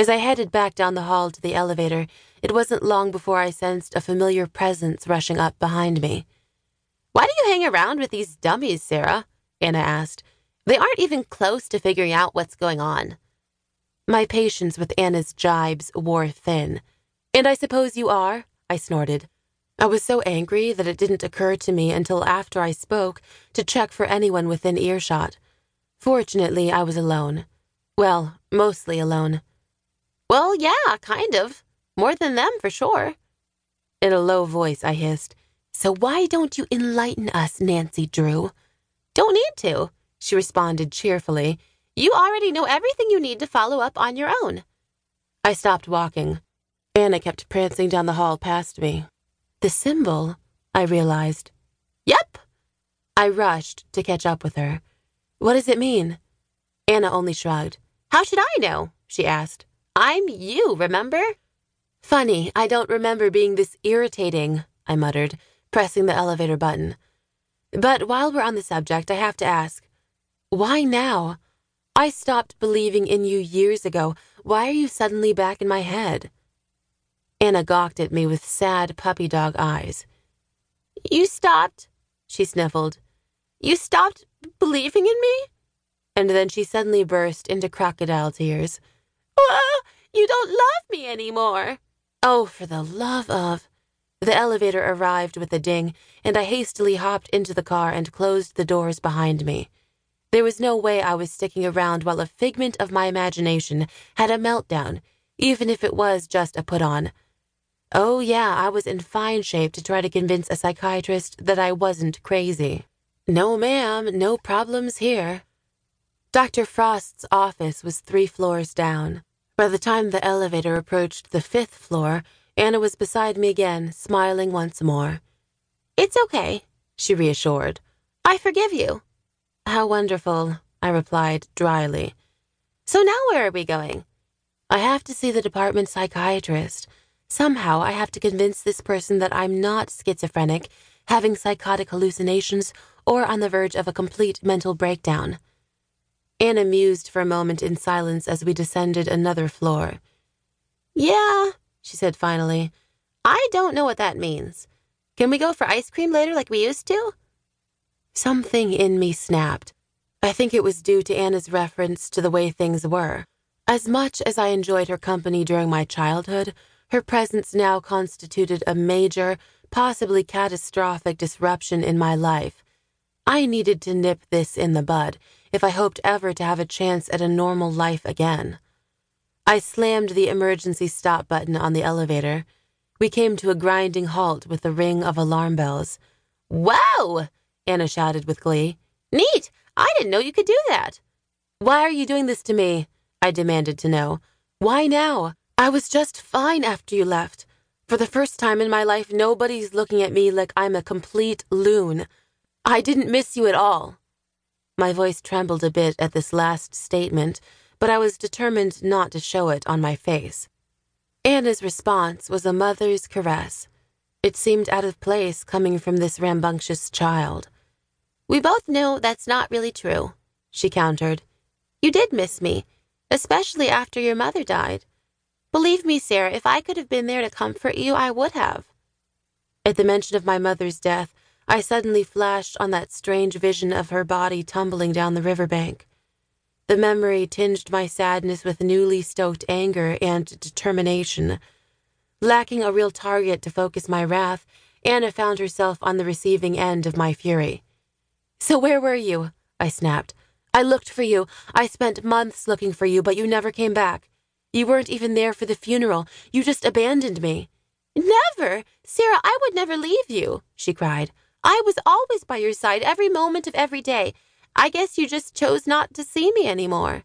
As I headed back down the hall to the elevator, it wasn't long before I sensed a familiar presence rushing up behind me. Why do you hang around with these dummies, Sarah? Anna asked. They aren't even close to figuring out what's going on. My patience with Anna's jibes wore thin. And I suppose you are? I snorted. I was so angry that it didn't occur to me until after I spoke to check for anyone within earshot. Fortunately, I was alone. Well, mostly alone. Well, yeah, kind of. More than them, for sure. In a low voice, I hissed, So why don't you enlighten us, Nancy Drew? Don't need to, she responded cheerfully. You already know everything you need to follow up on your own. I stopped walking. Anna kept prancing down the hall past me. The symbol, I realized. Yep. I rushed to catch up with her. What does it mean? Anna only shrugged. How should I know? she asked. I'm you, remember? Funny, I don't remember being this irritating, I muttered, pressing the elevator button. But while we're on the subject, I have to ask why now? I stopped believing in you years ago. Why are you suddenly back in my head? Anna gawked at me with sad puppy dog eyes. You stopped, she sniffled. You stopped believing in me? And then she suddenly burst into crocodile tears. You don't love me anymore. Oh, for the love of. The elevator arrived with a ding, and I hastily hopped into the car and closed the doors behind me. There was no way I was sticking around while a figment of my imagination had a meltdown, even if it was just a put on. Oh, yeah, I was in fine shape to try to convince a psychiatrist that I wasn't crazy. No, ma'am, no problems here. Dr. Frost's office was three floors down. By the time the elevator approached the fifth floor, Anna was beside me again, smiling once more. It's okay, she reassured. I forgive you. How wonderful, I replied dryly. So now where are we going? I have to see the department psychiatrist. Somehow I have to convince this person that I'm not schizophrenic, having psychotic hallucinations, or on the verge of a complete mental breakdown. Anna mused for a moment in silence as we descended another floor. Yeah, she said finally. I don't know what that means. Can we go for ice cream later like we used to? Something in me snapped. I think it was due to Anna's reference to the way things were. As much as I enjoyed her company during my childhood, her presence now constituted a major, possibly catastrophic disruption in my life. I needed to nip this in the bud if I hoped ever to have a chance at a normal life again. I slammed the emergency stop button on the elevator. We came to a grinding halt with the ring of alarm bells. Wow! Anna shouted with glee. Neat! I didn't know you could do that. Why are you doing this to me? I demanded to know. Why now? I was just fine after you left. For the first time in my life, nobody's looking at me like I'm a complete loon. I didn't miss you at all. My voice trembled a bit at this last statement, but I was determined not to show it on my face. Anna's response was a mother's caress. It seemed out of place coming from this rambunctious child. We both know that's not really true, she countered. You did miss me, especially after your mother died. Believe me, Sarah, if I could have been there to comfort you, I would have. At the mention of my mother's death, I suddenly flashed on that strange vision of her body tumbling down the riverbank. The memory tinged my sadness with newly stoked anger and determination. Lacking a real target to focus my wrath, Anna found herself on the receiving end of my fury. So where were you? I snapped. I looked for you. I spent months looking for you, but you never came back. You weren't even there for the funeral. You just abandoned me. Never! Sarah, I would never leave you, she cried. I was always by your side every moment of every day. I guess you just chose not to see me anymore.